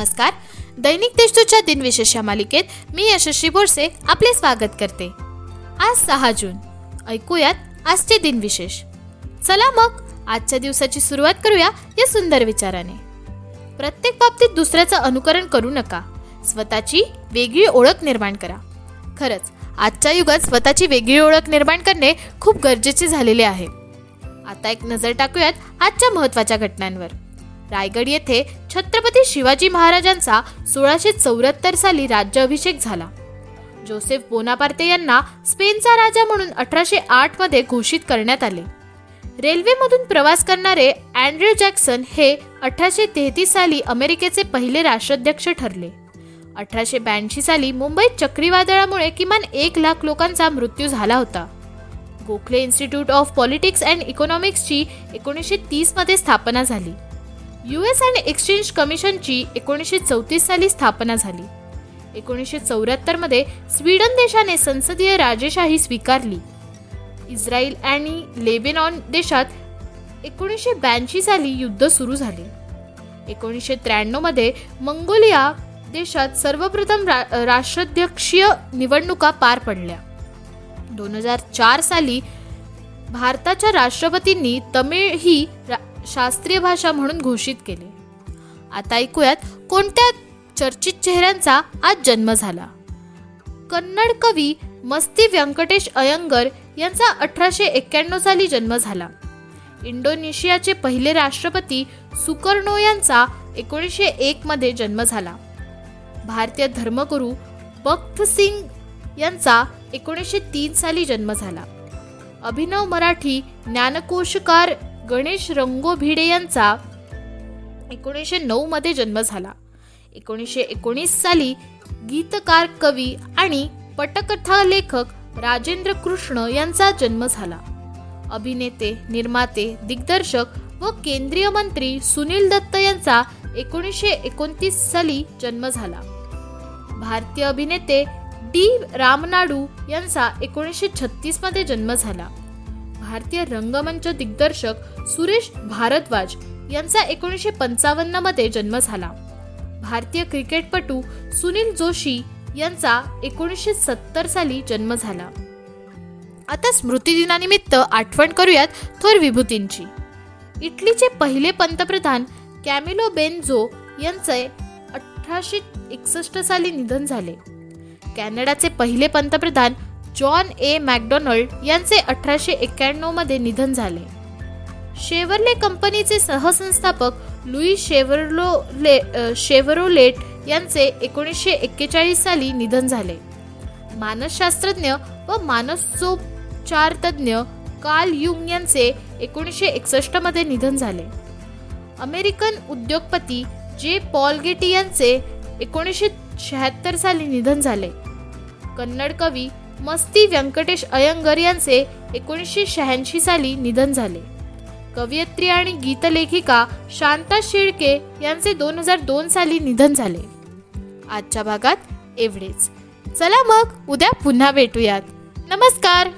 नमस्कार. दैनिक देशदूतच्या दिनविशेष या मालिकेत मी यशस्वी बोरसे आपले स्वागत करते. आज सहा जून. ऐकूयात आजचे दिनविशेष. चला मग आजच्या दिवसाची सुरुवात करूया या सुंदर विचाराने. प्रत्येक बाबतीत दुसऱ्याचं अनुकरण करू नका. स्वतःची वेगळी ओळख निर्माण करा. खरंच आजच्या युगात स्वतःची वेगळी ओळख निर्माण करणे खूप गरजेचे झालेले आहे. आता एक नजर टाकूयात आजच्या महत्त्वाच्या घटनांवर. रायगड येथे छत्रपती शिवाजी महाराजांचा सोळाशे चौऱ्याहत्तर साली राज्याभिषेक झाला. जोसेफ बोनापार्ते यांना स्पेनचा राजा म्हणून अठराशे आठमध्ये घोषित करण्यात आले. रेल्वेमधून प्रवास करणारे अँड्र्यू जॅक्सन हे अठराशे तेहतीस साली अमेरिकेचे पहिले राष्ट्राध्यक्ष ठरले. अठराशे ब्याऐंशी साली मुंबईत चक्रीवादळामुळे किमान एक लाख लोकांचा मृत्यू झाला होता. Gokhale institute of politics and इकॉनॉमिक्सची एकोणीसशे तीसमध्ये स्थापना झाली. यू एस अँड एक्सचेंज कमिशनची एकोणीसशे चौतीस साली स्थापना झाली. एकोणीसशे चौऱ्याहत्तरमध्ये स्वीडन देशाने संसदीय राजेशाही स्वीकारली. इस्रायल आणि लेबेनॉन देशात एकोणीसशे ब्याऐंशी साली युद्ध सुरू झाले. एकोणीसशे त्र्याण्णवमध्ये मंगोलिया देशात सर्वप्रथम रा राष्ट्राध्यक्षीय निवडणुका पार पडल्या. दोन हजार चार साली भारताच्या राष्ट्रपतींनी तमिळ ही रा शास्त्रीय भाषा म्हणून घोषित केले. आता ऐकूयात कोणत्या चर्चित चेहऱ्यांचा आज जन्म झाला. कन्नड कवी मस्ती व्यंकटेश अयंगर यांचा अठराशे एक्क्याण्णव साली जन्म झाला. इंडोनेशियाचे पहिले राष्ट्रपती सुकर्णो यांचा एकोणीसशे एक मध्ये जन्म झाला. भारतीय धर्मगुरू बख्त सिंग यांचा एकोणीसशे तीन साली जन्म झाला. अभिनव मराठी ज्ञानकोशकार गणेश रंगो भिडे यांचा एकोणीसशे नऊमध्ये जन्म झाला. एकोणीसशे एकोणीस साली गीतकार कवी आणि पटकथा लेखक राजेंद्र कृष्ण यांचा जन्म झाला. अभिनेते निर्माते दिग्दर्शक व केंद्रीय मंत्री सुनील दत्त यांचा एकोणीसशे एकोणतीस साली जन्म झाला. भारतीय अभिनेते डी रामनाडू यांचा एकोणीसशे छत्तीसमध्ये जन्म झाला. भारतीय रंगमंच दिग्दर्शक सुरेश भारद्वाज यांचा एकोणीसशे पंचावन्नमध्ये जन्म झाला. भारतीय क्रिकेटपटू सुनील जोशी यांचा एकोणीसशे सत्तर साली जन्म झाला. आता स्मृतिदिनानिमित्त आठवण करूयात थोर विभूतींची. इटलीचे पहिले पंतप्रधान कॅमिलो बेनजो यांचे अठराशे एकसष्ट साली निधन झाले. कॅनडाचे पहिले पंतप्रधान जॉन ए मॅकडोनल्ड यांचे अठराशे एक्क्याण्णवमध्ये निधन झाले. शेवरले कंपनीचे सहसंस्थापक लुई शेवरलो ले शेवरोलेट यांचे एकोणीसशे एक्केचाळीस साली निधन झाले. मानसशास्त्रज्ञ व मानसोपचारतज्ञ कार्ल युंग यांचे एकोणीसशे एकसष्टमध्ये निधन झाले. अमेरिकन उद्योगपती जे पॉल गेटी यांचे एकोणीसशे शहात्तर साली निधन झाले. कन्नड कवी मस्ती व्यंकटेश अयंगर यांचे एकोणीसशे शहाऐंशी साली निधन झाले. कवयित्री आणि गीतलेखिका शांता शेळके यांचे दोन हजार दोन साली निधन झाले. आजच्या भागात एवढेच. चला मग उद्या पुन्हा भेटूयात. नमस्कार!